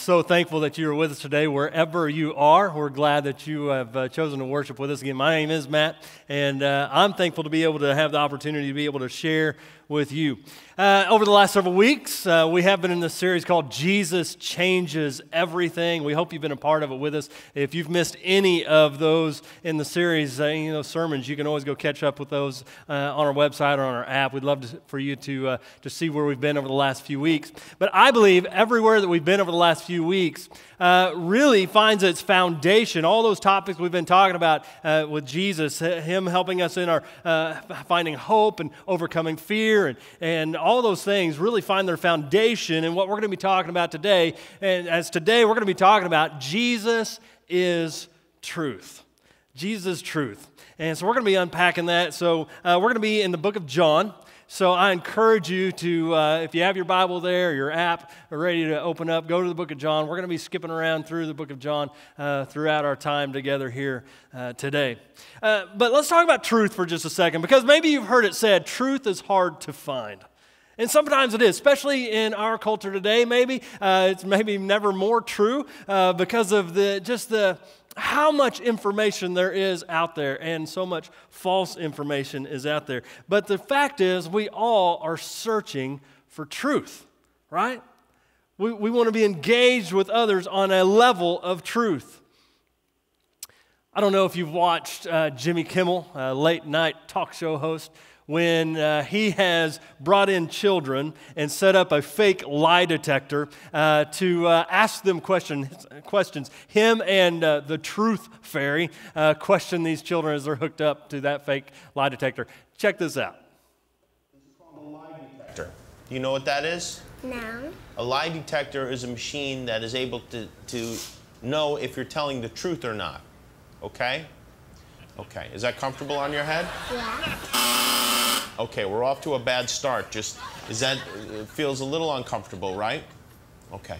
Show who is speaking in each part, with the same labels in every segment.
Speaker 1: so thankful that you are with us today, wherever you are. We're glad that you have uh, chosen to worship with us again. My name is Matt, and uh, I'm thankful to be able to have the opportunity to be able to share with you. Uh, over the last several weeks, uh, we have been in this series called Jesus Changes Everything. We hope you've been a part of it with us. If you've missed any of those in the series, uh, any of those sermons, you can always go catch up with those uh, on our website or on our app. We'd love to, for you to, uh, to see where we've been over the last few weeks. But I believe everywhere that we've been over the last few weeks uh, really finds its foundation. All those topics we've been talking about with Jesus, Him helping us in our finding hope and overcoming fear and, and all those things really find their foundation in what we're going to be talking about today. And as today, we're going to be talking about Jesus is truth. Jesus truth. And so we're going to be unpacking that. So uh, we're going to be in the book of John. So I encourage you to, uh, if you have your Bible there, your app ready to open up, go to the book of John. We're going to be skipping around through the book of John uh, throughout our time together here uh, today. Uh, but let's talk about truth for just a second, because maybe you've heard it said truth is hard to find. And sometimes it is, especially in our culture today, maybe. Uh, it's maybe never more true uh, because of the, just the, how much information there is out there and so much false information is out there. But the fact is, we all are searching for truth, right? We, we want to be engaged with others on a level of truth. I don't know if you've watched uh, Jimmy Kimmel, late night talk show host when uh, he has brought in children and set up a fake lie detector uh, to uh, ask them questions. questions. Him and uh, the truth fairy uh, question these children as they're hooked up to that fake lie detector. Check this out.
Speaker 2: This is called a lie detector. Do you know what that is?
Speaker 3: No.
Speaker 2: A lie detector is a machine that is able to, to know if you're telling the truth or not. Okay? Okay. Is that comfortable on your head?
Speaker 3: Yeah.
Speaker 2: Okay, we're off to a bad start. Just, is that, it feels a little uncomfortable, right? Okay.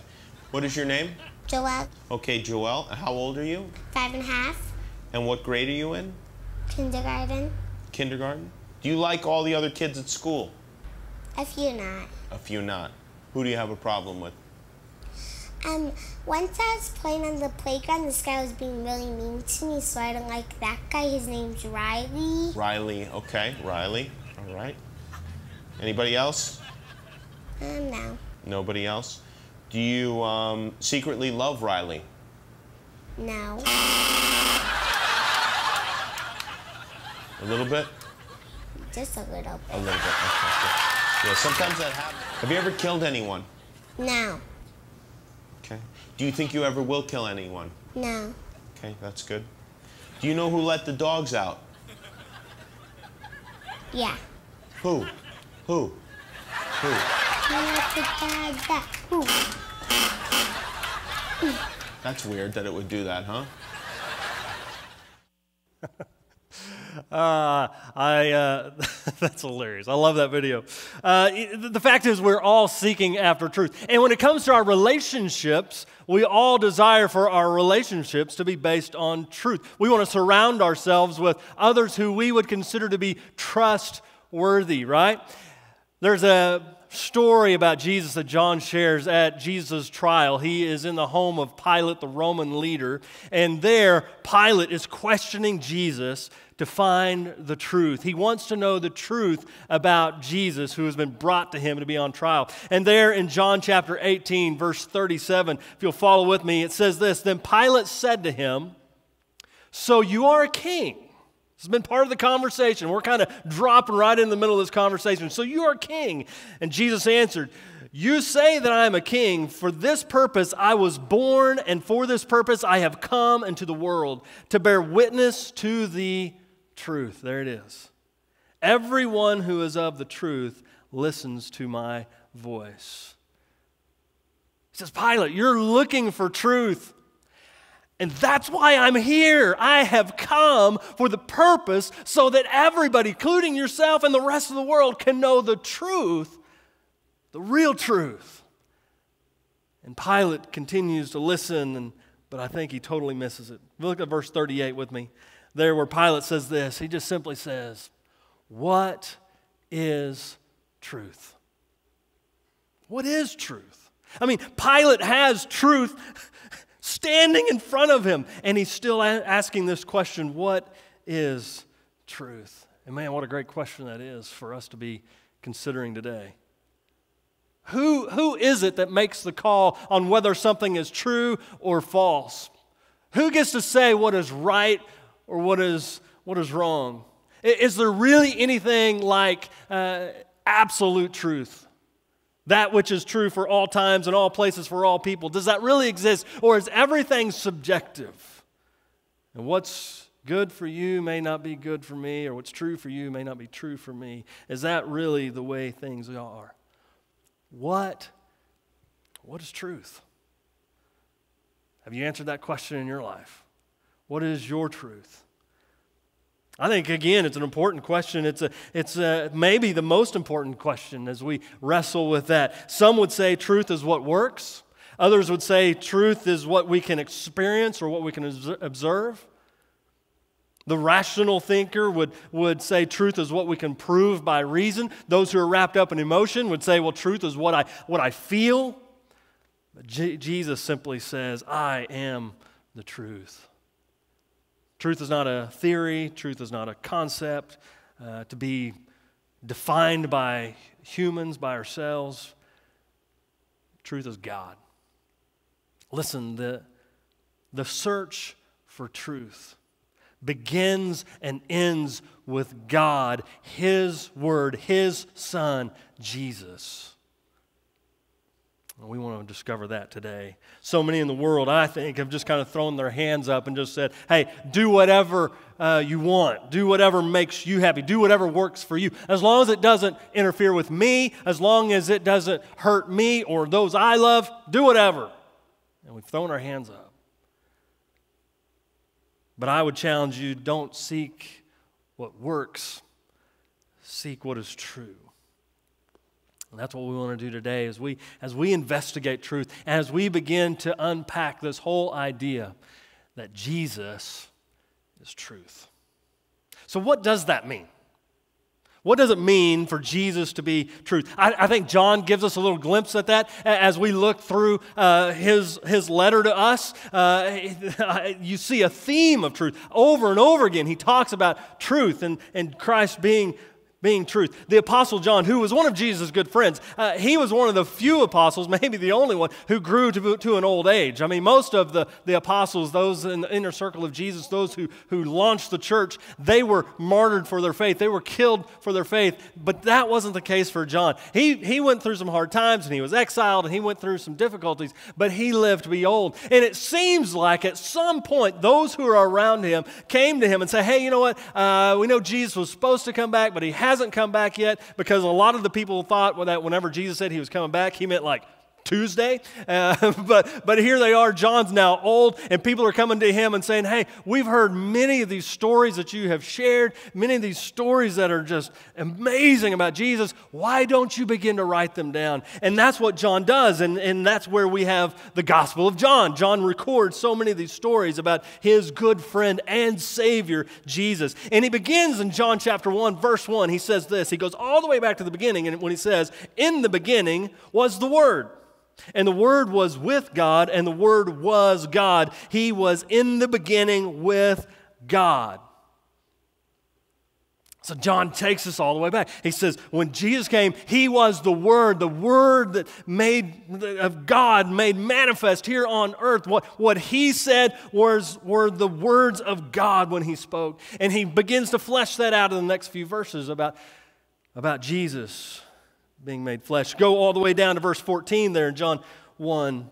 Speaker 2: What is your name?
Speaker 3: Joelle.
Speaker 2: Okay, Joelle. How old are you?
Speaker 3: Five and a half.
Speaker 2: And what grade are you in?
Speaker 3: Kindergarten.
Speaker 2: Kindergarten? Do you like all the other kids at school?
Speaker 3: A few not.
Speaker 2: A few not. Who do you have a problem with?
Speaker 3: Um, once I was playing on the playground, this guy was being really mean to me, so I don't like that guy. His name's Riley.
Speaker 2: Riley, okay, Riley. All right. Anybody else?
Speaker 3: Um, no.
Speaker 2: Nobody else? Do you um, secretly love Riley?
Speaker 3: No.
Speaker 2: A little bit?
Speaker 3: Just a little bit.
Speaker 2: A little bit. Okay. Yeah, sometimes that happens. Have you ever killed anyone?
Speaker 3: No.
Speaker 2: Okay. Do you think you ever will kill anyone?
Speaker 3: No.
Speaker 2: Okay, that's good. Do you know who let the dogs out?
Speaker 3: Yeah.
Speaker 2: Who? Who? Who? That's weird that it would do that, huh?
Speaker 1: Uh, I, uh, that's hilarious. I love that video. Uh, the fact is, we're all seeking after truth. And when it comes to our relationships, we all desire for our relationships to be based on truth. We want to surround ourselves with others who we would consider to be trustworthy, right? There's a story about Jesus that John shares at Jesus' trial. He is in the home of Pilate, the Roman leader, and there Pilate is questioning Jesus to find the truth. He wants to know the truth about Jesus who has been brought to him to be on trial. And there in John chapter 18, verse 37, if you'll follow with me, it says this Then Pilate said to him, So you are a king. Has been part of the conversation. We're kind of dropping right in the middle of this conversation. So you are king. And Jesus answered, You say that I am a king. For this purpose I was born, and for this purpose I have come into the world, to bear witness to the truth. There it is. Everyone who is of the truth listens to my voice. He says, Pilate, you're looking for truth. And that's why I'm here. I have come for the purpose so that everybody, including yourself and the rest of the world, can know the truth, the real truth. And Pilate continues to listen, and, but I think he totally misses it. Look at verse 38 with me there where Pilate says this. He just simply says, What is truth? What is truth? I mean, Pilate has truth standing in front of him, and he's still asking this question what is truth? And man, what a great question that is for us to be considering today. Who, who is it that makes the call on whether something is true or false? Who gets to say what is right or what is, what is wrong? Is there really anything like uh, absolute truth? That which is true for all times and all places for all people. Does that really exist? Or is everything subjective? And what's good for you may not be good for me, or what's true for you may not be true for me. Is that really the way things are? What, what is truth? Have you answered that question in your life? What is your truth? I think, again, it's an important question. It's, a, it's a, maybe the most important question as we wrestle with that. Some would say truth is what works, others would say truth is what we can experience or what we can observe. The rational thinker would, would say truth is what we can prove by reason. Those who are wrapped up in emotion would say, well, truth is what I, what I feel. But J- Jesus simply says, I am the truth. Truth is not a theory, truth is not a concept uh, to be defined by humans, by ourselves. Truth is God. Listen, the, the search for truth begins and ends with God, His Word, His Son, Jesus. We want to discover that today. So many in the world, I think, have just kind of thrown their hands up and just said, hey, do whatever uh, you want. Do whatever makes you happy. Do whatever works for you. As long as it doesn't interfere with me, as long as it doesn't hurt me or those I love, do whatever. And we've thrown our hands up. But I would challenge you don't seek what works, seek what is true. And that's what we want to do today as we, as we investigate truth, as we begin to unpack this whole idea that Jesus is truth. So, what does that mean? What does it mean for Jesus to be truth? I, I, think John gives us a little glimpse at that as we look through uh, his, his letter to us. Uh, you see a theme of truth over and over again. He talks about truth and, and Christ being being truth. The Apostle John, who was one of Jesus' good friends, uh, he was one of the few apostles, maybe the only one, who grew to, to an old age. I mean, most of the, the apostles, those in the inner circle of Jesus, those who, who launched the church, they were martyred for their faith. They were killed for their faith. But that wasn't the case for John. He, he went through some hard times and he was exiled and he went through some difficulties, but he lived to be old. And it seems like at some point, those who are around him came to him and said, Hey, you know what? Uh, we know Jesus was supposed to come back, but he hasn't hasn't come back yet because a lot of the people thought that whenever Jesus said he was coming back, he meant like Tuesday. Uh, but, but here they are. John's now old, and people are coming to him and saying, Hey, we've heard many of these stories that you have shared, many of these stories that are just amazing about Jesus. Why don't you begin to write them down? And that's what John does, and, and that's where we have the Gospel of John. John records so many of these stories about his good friend and Savior, Jesus. And he begins in John chapter 1, verse 1. He says this He goes all the way back to the beginning, and when he says, In the beginning was the Word. And the Word was with God, and the Word was God. He was in the beginning with God. So John takes us all the way back. He says, when Jesus came, he was the Word, the Word that made of God made manifest here on earth. What, what he said was, were the words of God when he spoke. And he begins to flesh that out in the next few verses about, about Jesus being made flesh. Go all the way down to verse 14 there in John 1.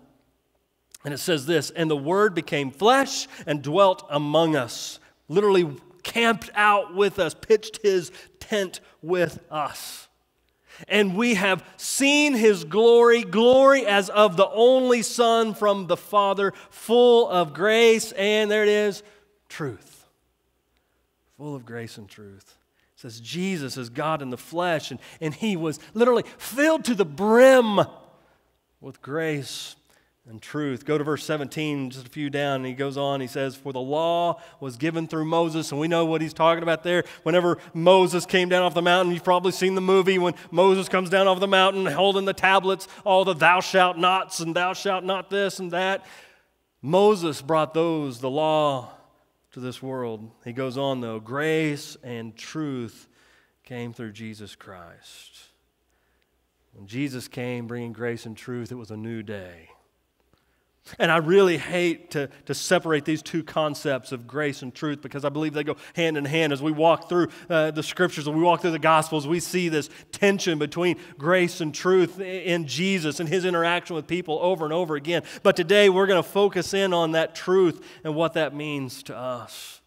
Speaker 1: And it says this And the Word became flesh and dwelt among us, literally camped out with us, pitched his tent with us. And we have seen his glory, glory as of the only Son from the Father, full of grace, and there it is, truth. Full of grace and truth says Jesus is God in the flesh, and, and he was literally filled to the brim with grace and truth. Go to verse 17, just a few down, and he goes on. He says, For the law was given through Moses, and we know what he's talking about there. Whenever Moses came down off the mountain, you've probably seen the movie when Moses comes down off the mountain holding the tablets, all the thou shalt nots, and thou shalt not this and that. Moses brought those, the law, to this world. He goes on, though, grace and truth came through Jesus Christ. When Jesus came bringing grace and truth, it was a new day. And I really hate to, to separate these two concepts of grace and truth because I believe they go hand in hand. As we walk through uh, the scriptures, and we walk through the gospels, we see this tension between grace and truth in Jesus and his interaction with people over and over again. But today we're going to focus in on that truth and what that means to us.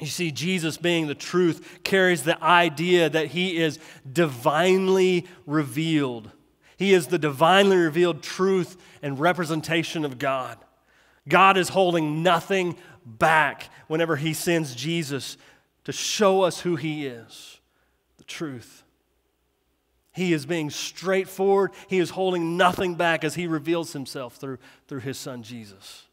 Speaker 1: You see, Jesus being the truth carries the idea that he is divinely revealed. He is the divinely revealed truth and representation of God. God is holding nothing back whenever He sends Jesus to show us who He is the truth. He is being straightforward. He is holding nothing back as He reveals Himself through, through His Son Jesus.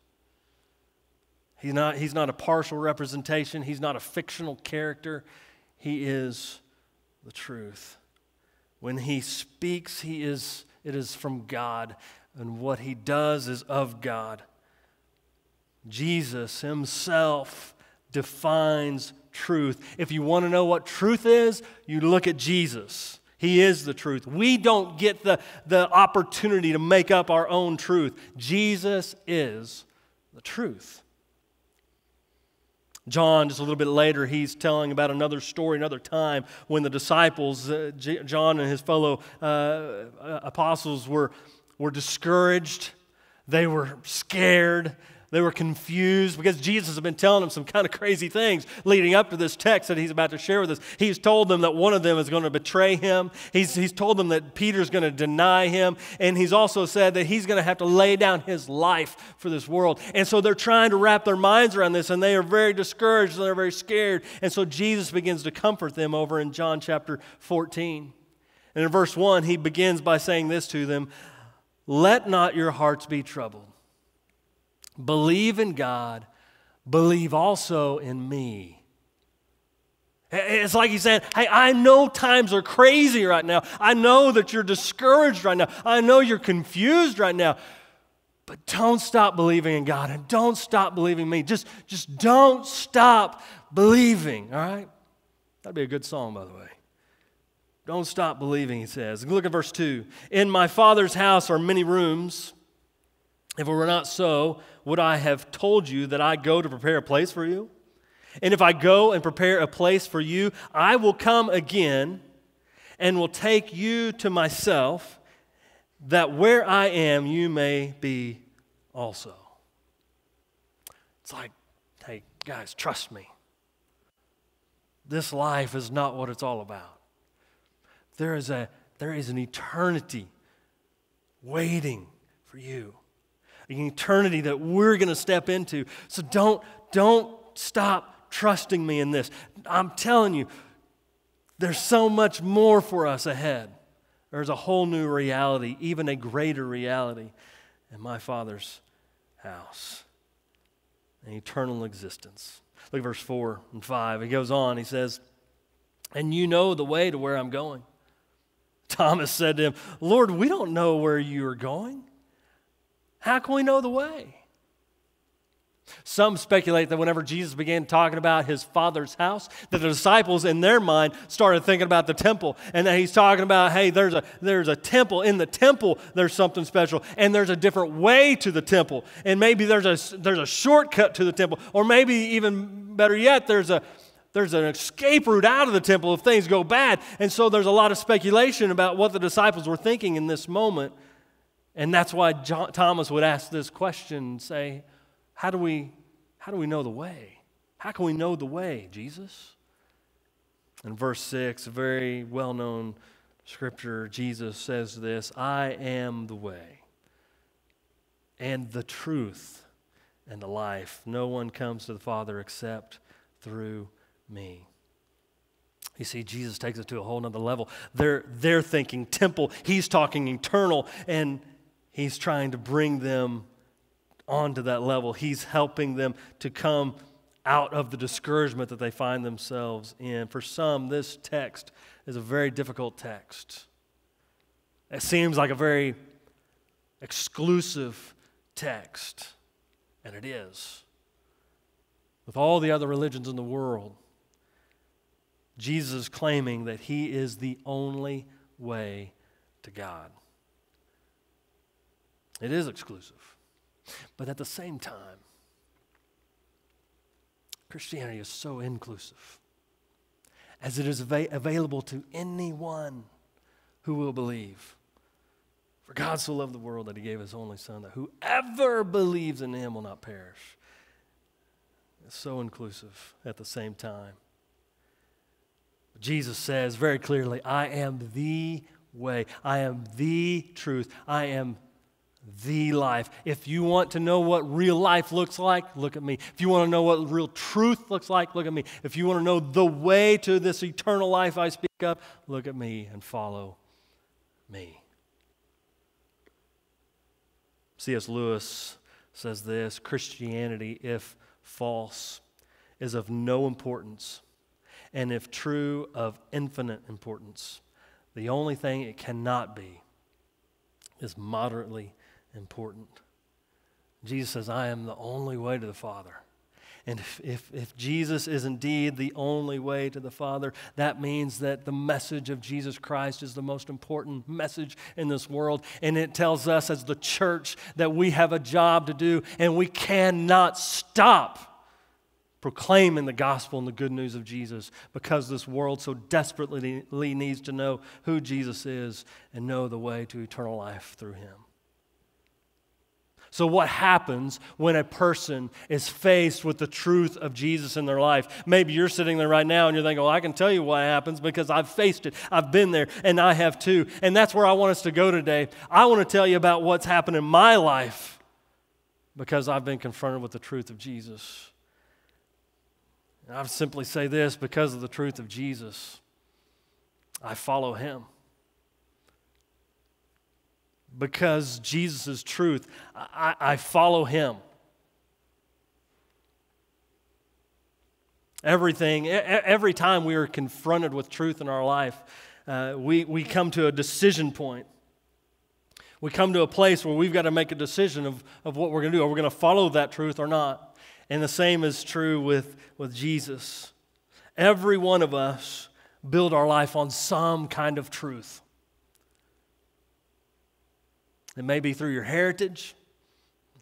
Speaker 1: He's not, he's not a partial representation, He's not a fictional character. He is the truth. When he speaks, he is, it is from God, and what he does is of God. Jesus himself defines truth. If you want to know what truth is, you look at Jesus. He is the truth. We don't get the, the opportunity to make up our own truth. Jesus is the truth. John, just a little bit later, he's telling about another story, another time when the disciples, uh, J- John and his fellow uh, uh apostles, were, were discouraged. They were scared. They were confused because Jesus had been telling them some kind of crazy things leading up to this text that he's about to share with us. He's told them that one of them is going to betray him. He's, he's told them that Peter's going to deny him. And he's also said that he's going to have to lay down his life for this world. And so they're trying to wrap their minds around this and they are very discouraged and they're very scared. And so Jesus begins to comfort them over in John chapter 14. And in verse 1, he begins by saying this to them Let not your hearts be troubled. Believe in God, believe also in me. It's like he's saying, Hey, I know times are crazy right now. I know that you're discouraged right now. I know you're confused right now. But don't stop believing in God and don't stop believing me. Just, just don't stop believing, all right? That'd be a good song, by the way. Don't stop believing, he says. Look at verse 2. In my Father's house are many rooms. If it were not so, would I have told you that I go to prepare a place for you? And if I go and prepare a place for you, I will come again and will take you to myself, that where I am, you may be also. It's like, hey, guys, trust me. This life is not what it's all about. There is, a, there is an eternity waiting for you an eternity that we're going to step into. So don't, don't stop trusting me in this. I'm telling you, there's so much more for us ahead. There's a whole new reality, even a greater reality in my Father's house, an eternal existence. Look at verse 4 and 5. He goes on, he says, And you know the way to where I'm going. Thomas said to him, Lord, we don't know where you are going. How can we know the way? Some speculate that whenever Jesus began talking about his father's house, that the disciples in their mind started thinking about the temple, and that he's talking about, hey, there's a there's a temple. In the temple, there's something special, and there's a different way to the temple, and maybe there's a there's a shortcut to the temple, or maybe even better yet, there's a there's an escape route out of the temple if things go bad. And so there's a lot of speculation about what the disciples were thinking in this moment. And that's why John, Thomas would ask this question say, how do, we, how do we know the way? How can we know the way, Jesus? In verse 6, a very well known scripture, Jesus says this I am the way and the truth and the life. No one comes to the Father except through me. You see, Jesus takes it to a whole nother level. They're, they're thinking temple, he's talking eternal, and He's trying to bring them onto that level. He's helping them to come out of the discouragement that they find themselves in. For some, this text is a very difficult text. It seems like a very exclusive text, and it is. With all the other religions in the world, Jesus claiming that he is the only way to God. It is exclusive. But at the same time, Christianity is so inclusive as it is av- available to anyone who will believe. For God so loved the world that he gave his only Son, that whoever believes in him will not perish. It's so inclusive at the same time. Jesus says very clearly, I am the way, I am the truth, I am the life. If you want to know what real life looks like, look at me. If you want to know what real truth looks like, look at me. If you want to know the way to this eternal life I speak of, look at me and follow me. C.S. Lewis says this Christianity, if false, is of no importance, and if true, of infinite importance. The only thing it cannot be is moderately important. Jesus says, I am the only way to the Father. And if, if, if, Jesus is indeed the only way to the Father, that means that the message of Jesus Christ is the most important message in this world. And it tells us as the church that we have a job to do and we cannot stop proclaiming the gospel and the good news of Jesus because this world so desperately needs to know who Jesus is and know the way to eternal life through him. So, what happens when a person is faced with the truth of Jesus in their life? Maybe you're sitting there right now and you're thinking, well, I can tell you what happens because I've faced it. I've been there and I have too. And that's where I want us to go today. I want to tell you about what's happened in my life because I've been confronted with the truth of Jesus. And I simply say this because of the truth of Jesus, I follow him because Jesus is truth, I, I follow him. Everything, every time we are confronted with truth in our life, uh, we, we come to a decision point. We come to a place where we've got to make a decision of, of what we're going to do. Are we going to follow that truth or not? And the same is true with, with Jesus. Every one of us build our life on some kind of truth. It may be through your heritage,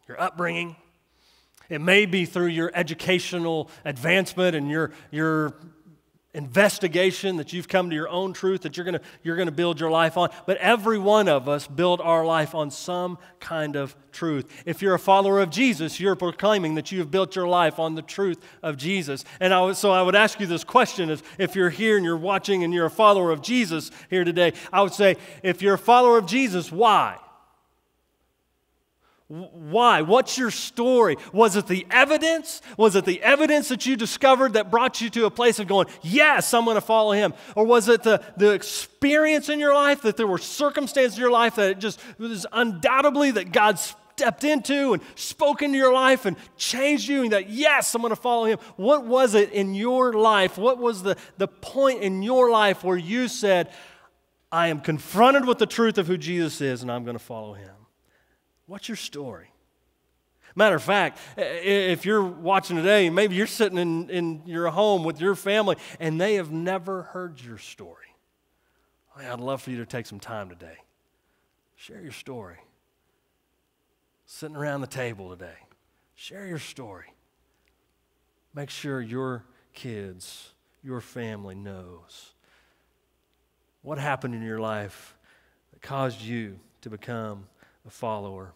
Speaker 1: your upbringing. It may be through your educational advancement and your, your investigation that you've come to your own truth that you're going you're going to build your life on. But every one of us build our life on some kind of truth. If you're a follower of Jesus, you're proclaiming that you have built your life on the truth of Jesus. And I so I would ask you this question if, if you're here and you're watching and you're a follower of Jesus here today, I would say, if you're a follower of Jesus, why? Why? What's your story? Was it the evidence? Was it the evidence that you discovered that brought you to a place of going, yes, I'm going to follow him? Or was it the, the experience in your life that there were circumstances in your life that it just was undoubtedly that God stepped into and spoke into your life and changed you and that, yes, I'm going to follow him? What was it in your life? What was the, the point in your life where you said, I am confronted with the truth of who Jesus is and I'm going to follow him? What's your story? Matter of fact, if you're watching today, maybe you're sitting in, in your home with your family and they have never heard your story. I'd love for you to take some time today. Share your story. Sitting around the table today, share your story. Make sure your kids, your family knows what happened in your life that caused you to become a follower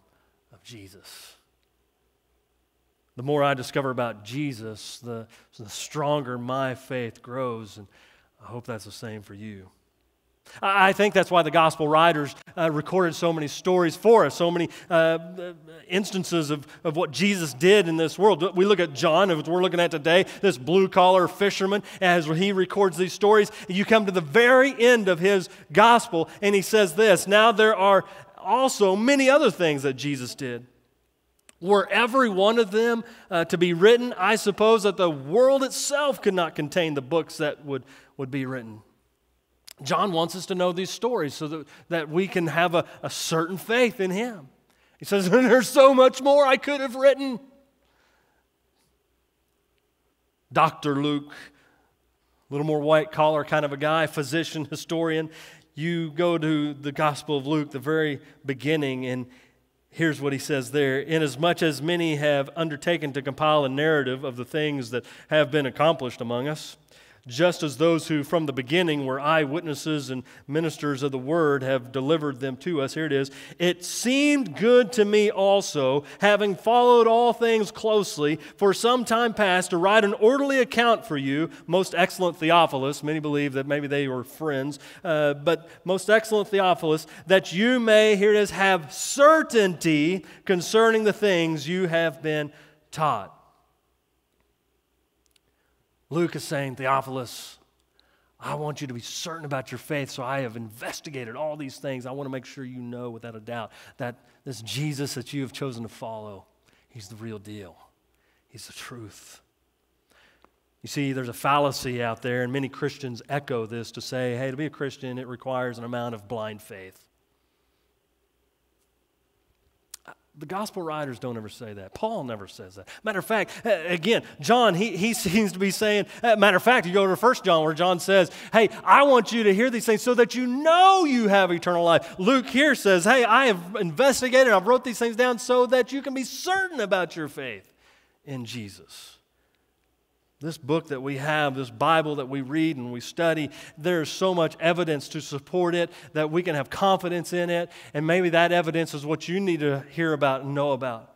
Speaker 1: of Jesus. The more I discover about Jesus, the, the stronger my faith grows, and I hope that's the same for you. I think that's why the gospel writers uh, recorded so many stories for us, so many uh, instances of, of what Jesus did in this world. We look at John, as we're looking at today, this blue collar fisherman, as he records these stories. You come to the very end of his gospel, and he says this Now there are also many other things that Jesus did. Were every one of them uh, to be written, I suppose that the world itself could not contain the books that would, would be written. John wants us to know these stories so that, that we can have a, a certain faith in him. He says, There's so much more I could have written. Dr. Luke, a little more white collar kind of a guy, physician, historian. You go to the Gospel of Luke, the very beginning, and here's what he says there. Inasmuch as many have undertaken to compile a narrative of the things that have been accomplished among us, just as those who from the beginning were eyewitnesses and ministers of the word have delivered them to us. Here it is. It seemed good to me also, having followed all things closely for some time past, to write an orderly account for you, most excellent Theophilus. Many believe that maybe they were friends, uh, but most excellent Theophilus, that you may, here it is, have certainty concerning the things you have been taught. Luke is saying, Theophilus, I want you to be certain about your faith, so I have investigated all these things. I want to make sure you know without a doubt that this Jesus that you have chosen to follow, he's the real deal. He's the truth. You see, there's a fallacy out there, and many Christians echo this to say, hey, to be a Christian, it requires an amount of blind faith. The gospel writers don't ever say that. Paul never says that. Matter of fact, again, John, he, he seems to be saying, matter of fact, you go to First John where John says, hey, I want you to hear these things so that you know you have eternal life. Luke here says, hey, I have investigated, I've wrote these things down so that you can be certain about your faith in Jesus. This book that we have, this Bible that we read and we study, there's so much evidence to support it that we can have confidence in it. And maybe that evidence is what you need to hear about and know about.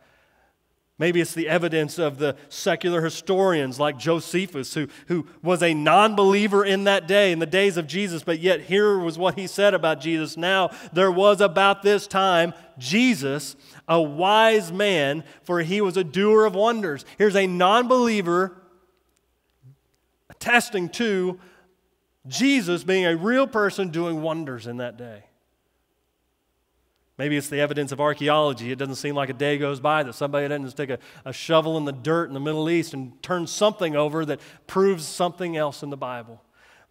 Speaker 1: Maybe it's the evidence of the secular historians like Josephus, who, who was a non believer in that day, in the days of Jesus, but yet here was what he said about Jesus. Now, there was about this time Jesus, a wise man, for he was a doer of wonders. Here's a non believer attesting to Jesus being a real person doing wonders in that day. Maybe it's the evidence of archaeology. It doesn't seem like a day goes by that somebody doesn't just take a, a shovel in the dirt in the Middle East and turn something over that proves something else in the Bible.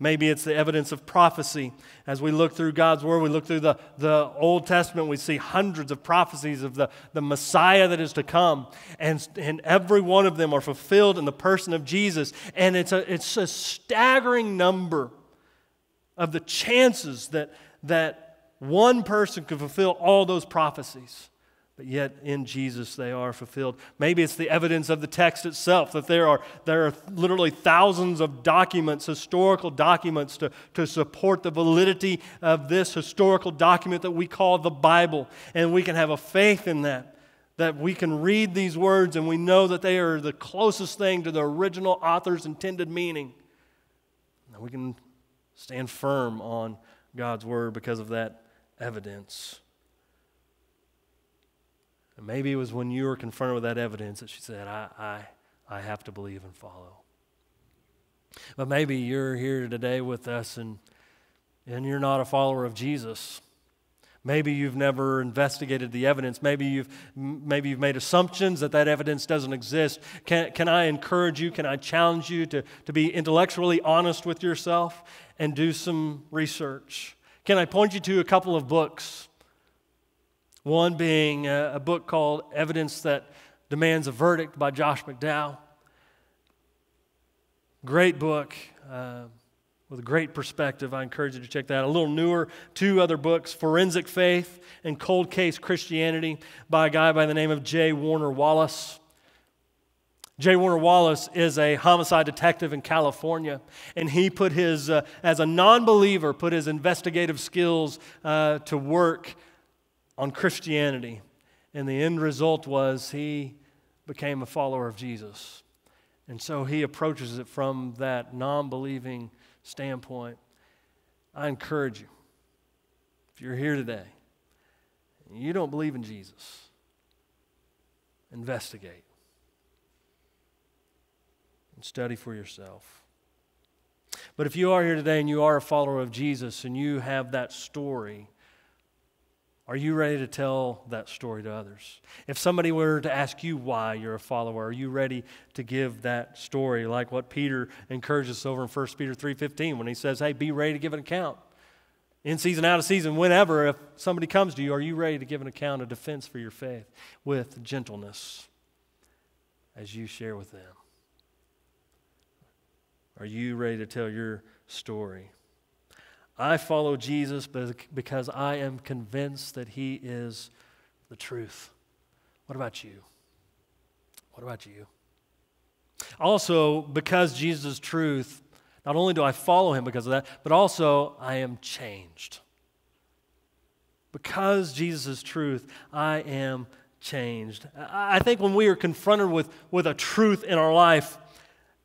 Speaker 1: Maybe it's the evidence of prophecy. As we look through God's Word, we look through the, the Old Testament, we see hundreds of prophecies of the, the Messiah that is to come. And, and every one of them are fulfilled in the person of Jesus. And it's a, it's a staggering number of the chances that, that one person could fulfill all those prophecies but yet in Jesus they are fulfilled. Maybe it's the evidence of the text itself that there are, there are literally thousands of documents, historical documents, to, to support the validity of this historical document that we call the Bible. And we can have a faith in that, that we can read these words and we know that they are the closest thing to the original author's intended meaning. And we can stand firm on God's word because of that evidence. And maybe it was when you were confronted with that evidence that she said, I, I, I have to believe and follow. But maybe you're here today with us and, and you're not a follower of Jesus. Maybe you've never investigated the evidence. Maybe you've, maybe you've made assumptions that that evidence doesn't exist. Can, can I encourage you? Can I challenge you to, to be intellectually honest with yourself and do some research? Can I point you to a couple of books? One being a, a book called Evidence That Demands a Verdict by Josh McDowell. Great book uh, with a great perspective. I encourage you to check that out. A little newer, two other books Forensic Faith and Cold Case Christianity by a guy by the name of J. Warner Wallace. J. Warner Wallace is a homicide detective in California, and he put his, uh, as a non believer, put his investigative skills uh, to work on Christianity. And the end result was he became a follower of Jesus. And so he approaches it from that non believing standpoint. I encourage you, if you're here today and you don't believe in Jesus, investigate and study for yourself. But if you are here today and you are a follower of Jesus and you have that story, Are you ready to tell that story to others? If somebody were to ask you why you're a follower, are you ready to give that story like what Peter encourages over in 1 Peter 3:15 when he says, "Hey, be ready to give an account." In season, out of season, whenever, if somebody comes to you, are you ready to give an account, a defense for your faith with gentleness as you share with them? Are you ready to tell your story? I follow Jesus because I am convinced that he is the truth. What about you? What about you? Also, because Jesus is truth, not only do I follow him because of that, but also I am changed. Because Jesus is truth, I am changed. I think when we are confronted with, with a truth in our life,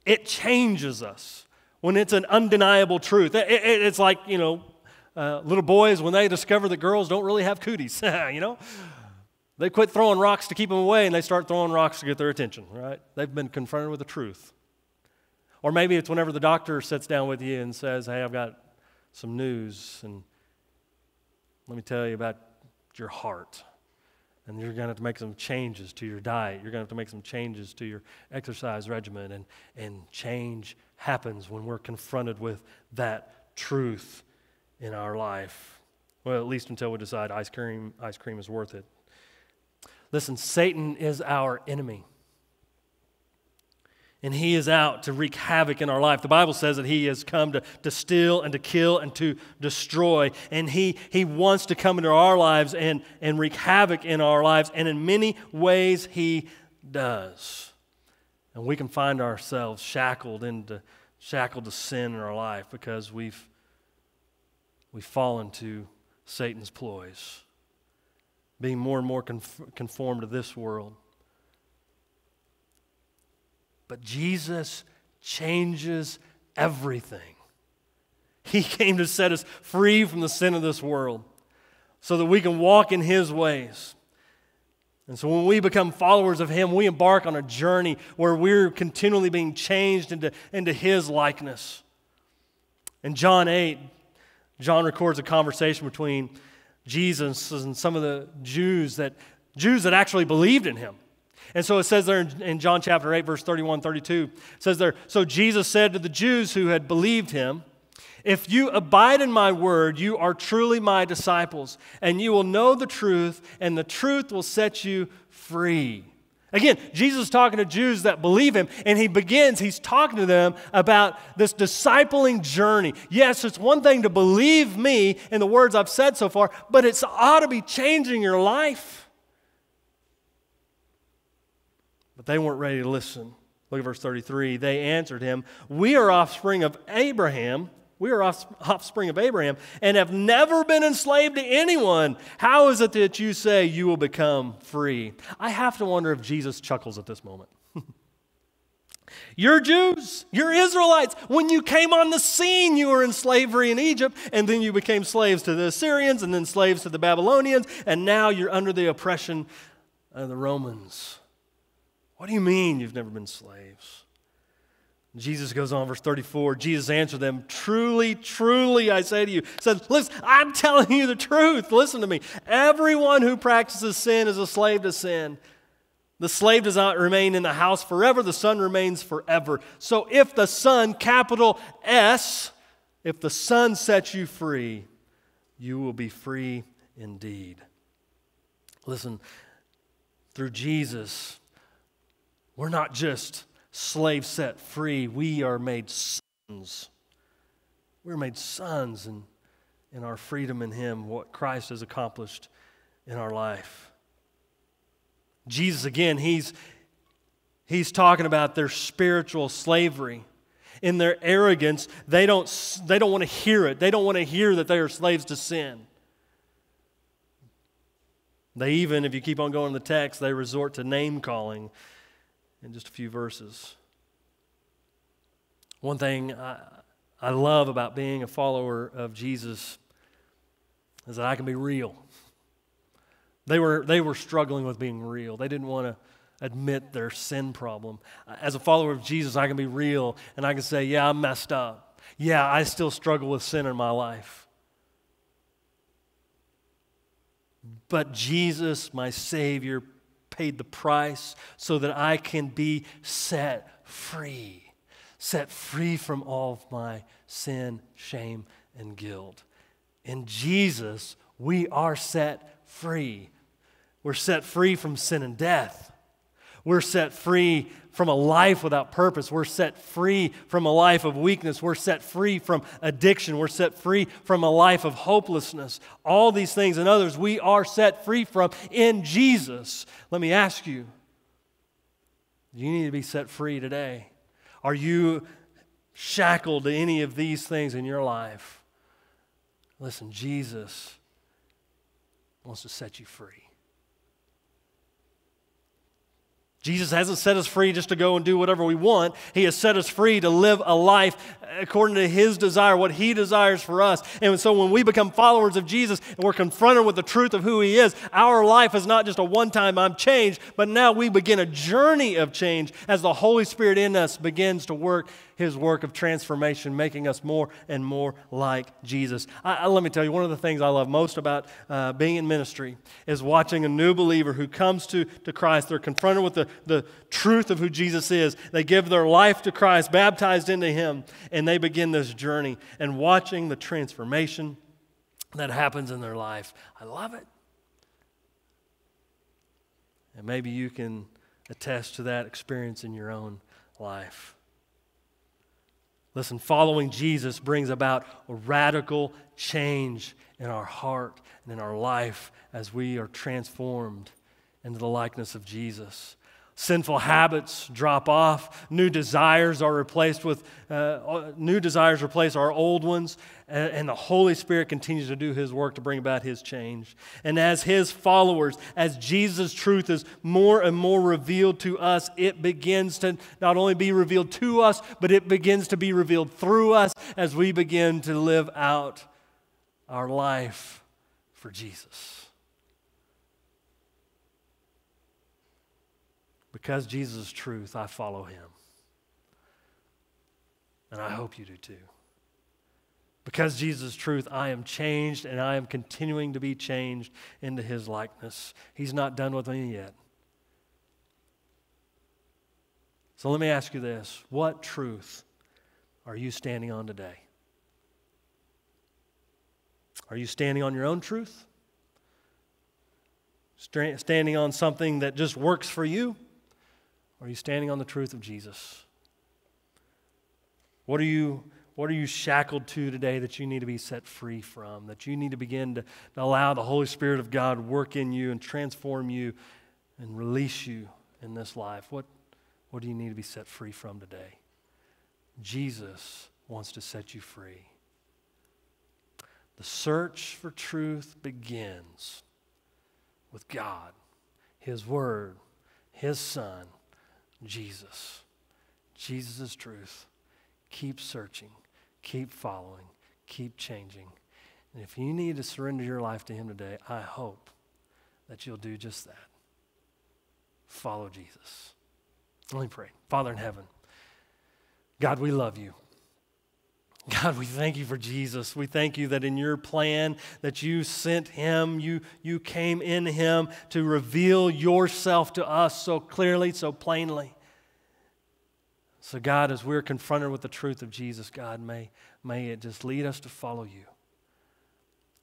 Speaker 1: it changes us when it's an undeniable truth. It, it, it's like, you know, uh, little boys when they discover that girls don't really have cooties, you know? They quit throwing rocks to keep them away and they start throwing rocks to get their attention, right? They've been confronted with the truth. Or maybe it's whenever the doctor sits down with you and says, Hey, I've got some news, and let me tell you about your heart. And you're going to have to make some changes to your diet. You're going to have to make some changes to your exercise regimen. And, and change happens when we're confronted with that truth in our life. Well, at least until we decide ice cream, ice cream is worth it. Listen, Satan is our enemy and he is out to wreak havoc in our life. The Bible says that he has come to, to steal and to kill and to destroy. And he, he wants to come into our lives and, and wreak havoc in our lives. And in many ways, he does. And we can find ourselves shackled into shackled to sin in our life because we've we've fallen to Satan's ploys, being more and more conformed to this world. But Jesus changes everything. He came to set us free from the sin of this world so that we can walk in His ways. And so when we become followers of Him, we embark on a journey where we're continually being changed into, into His likeness. In John 8, John records a conversation between Jesus and some of the Jews that Jews that actually believed in him. And so it says there in, in John chapter 8, verse 31 32, it says there, So Jesus said to the Jews who had believed him, If you abide in my word, you are truly my disciples, and you will know the truth, and the truth will set you free. Again, Jesus is talking to Jews that believe him, and he begins, he's talking to them about this discipling journey. Yes, it's one thing to believe me in the words I've said so far, but it's ought to be changing your life. But they weren't ready to listen. Look at verse 33. They answered him, We are offspring of Abraham. We are offspring of Abraham and have never been enslaved to anyone. How is it that you say you will become free? I have to wonder if Jesus chuckles at this moment. You're Jews, you're Israelites. When you came on the scene, you were in slavery in Egypt, and then you became slaves to the Assyrians, and then slaves to the Babylonians, and now you're under the oppression of the Romans. What do you mean you've never been slaves? Jesus goes on, verse 34. Jesus answered them, Truly, truly, I say to you, said, Listen, I'm telling you the truth. Listen to me. Everyone who practices sin is a slave to sin. The slave does not remain in the house forever, the son remains forever. So if the son, capital S, if the son sets you free, you will be free indeed. Listen, through Jesus, we're not just slaves set free, we are made sons. We're made sons in, in our freedom in Him, what Christ has accomplished in our life. Jesus, again, he's, he's talking about their spiritual slavery. In their arrogance, they don't, they don't want to hear it. They don't want to hear that they are slaves to sin. They even, if you keep on going in the text, they resort to name calling in just a few verses. One thing I, I love about being a follower of Jesus is that I can be real. They were, they were struggling with being real. They didn't want to admit their sin problem. As a follower of Jesus, I can be real and I can say, Yeah, I'm messed up. Yeah, I still struggle with sin in my life. But Jesus, my Savior, paid the price so that I can be set free, set free from all of my sin, shame, and guilt. In Jesus, we are set free. We're set free from sin and death. We're set free from a life without purpose. We're set free from a life of weakness. We're set free from addiction. We're set free from a life of hopelessness. All these things and others we are set free from in Jesus. Let me ask you you need to be set free today? Are you shackled to any of these things in your life? Listen, Jesus wants to set you free. Jesus hasn't set us free just to go and do whatever we want. He has set us free to live a life according to His desire, what He desires for us. And so when we become followers of Jesus and we're confronted with the truth of who He is, our life is not just a one time I'm changed, but now we begin a journey of change as the Holy Spirit in us begins to work his work of transformation, making us more and more like Jesus. I, I, let me tell you, one of the things I love most about uh, being in ministry is watching a new believer who comes to, to Christ. They're confronted with the, the truth of who Jesus is. They give their life to Christ, baptized into him, and they begin this journey and watching the transformation that happens in their life. I love it. And maybe you can attest to that experience in your own life. Listen, following Jesus brings about a radical change in our heart and in our life as we are transformed into the likeness of Jesus. Sinful habits drop off. New desires are replaced with, uh, uh, new desires replace our old ones. And, and the Holy Spirit continues to do His work to bring about His change. And as His followers, as Jesus' truth is more and more revealed to us, it begins to not only be revealed to us, but it begins to be revealed through us as we begin to live out our life for Jesus. Because Jesus is truth, I follow him. And I hope you do too. Because Jesus is truth, I am changed and I am continuing to be changed into his likeness. He's not done with me yet. So let me ask you this what truth are you standing on today? Are you standing on your own truth? Standing on something that just works for you? Are you standing on the truth of Jesus? What are you what are you shackled to today that you need to be set free from? That you need to begin to, to allow the Holy Spirit of God work in you and transform you and release you in this life? What, what do you need to be set free from today? Jesus wants to set you free. The search for truth begins with God, His Word, His Son, Jesus. Jesus truth. Keep searching, keep following, keep changing. And if you need to surrender your life to Him today, I hope that you'll do just that. Follow Jesus. Let me pray. Father in heaven, God, we love you. God, we thank you for Jesus. We thank you that in your plan that you sent him, you, you came in him to reveal yourself to us so clearly, so plainly. So, God, as we're confronted with the truth of Jesus, God, may, may it just lead us to follow you.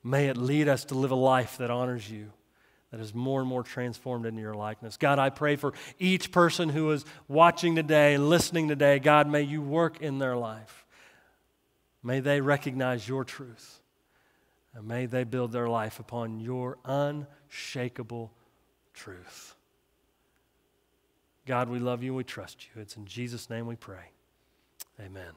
Speaker 1: May it lead us to live a life that honors you, that is more and more transformed into your likeness. God, I pray for each person who is watching today listening today. God, may you work in their life. May they recognize your truth. And may they build their life upon your unshakable truth. God, we love you and we trust you. It's in Jesus' name we pray. Amen.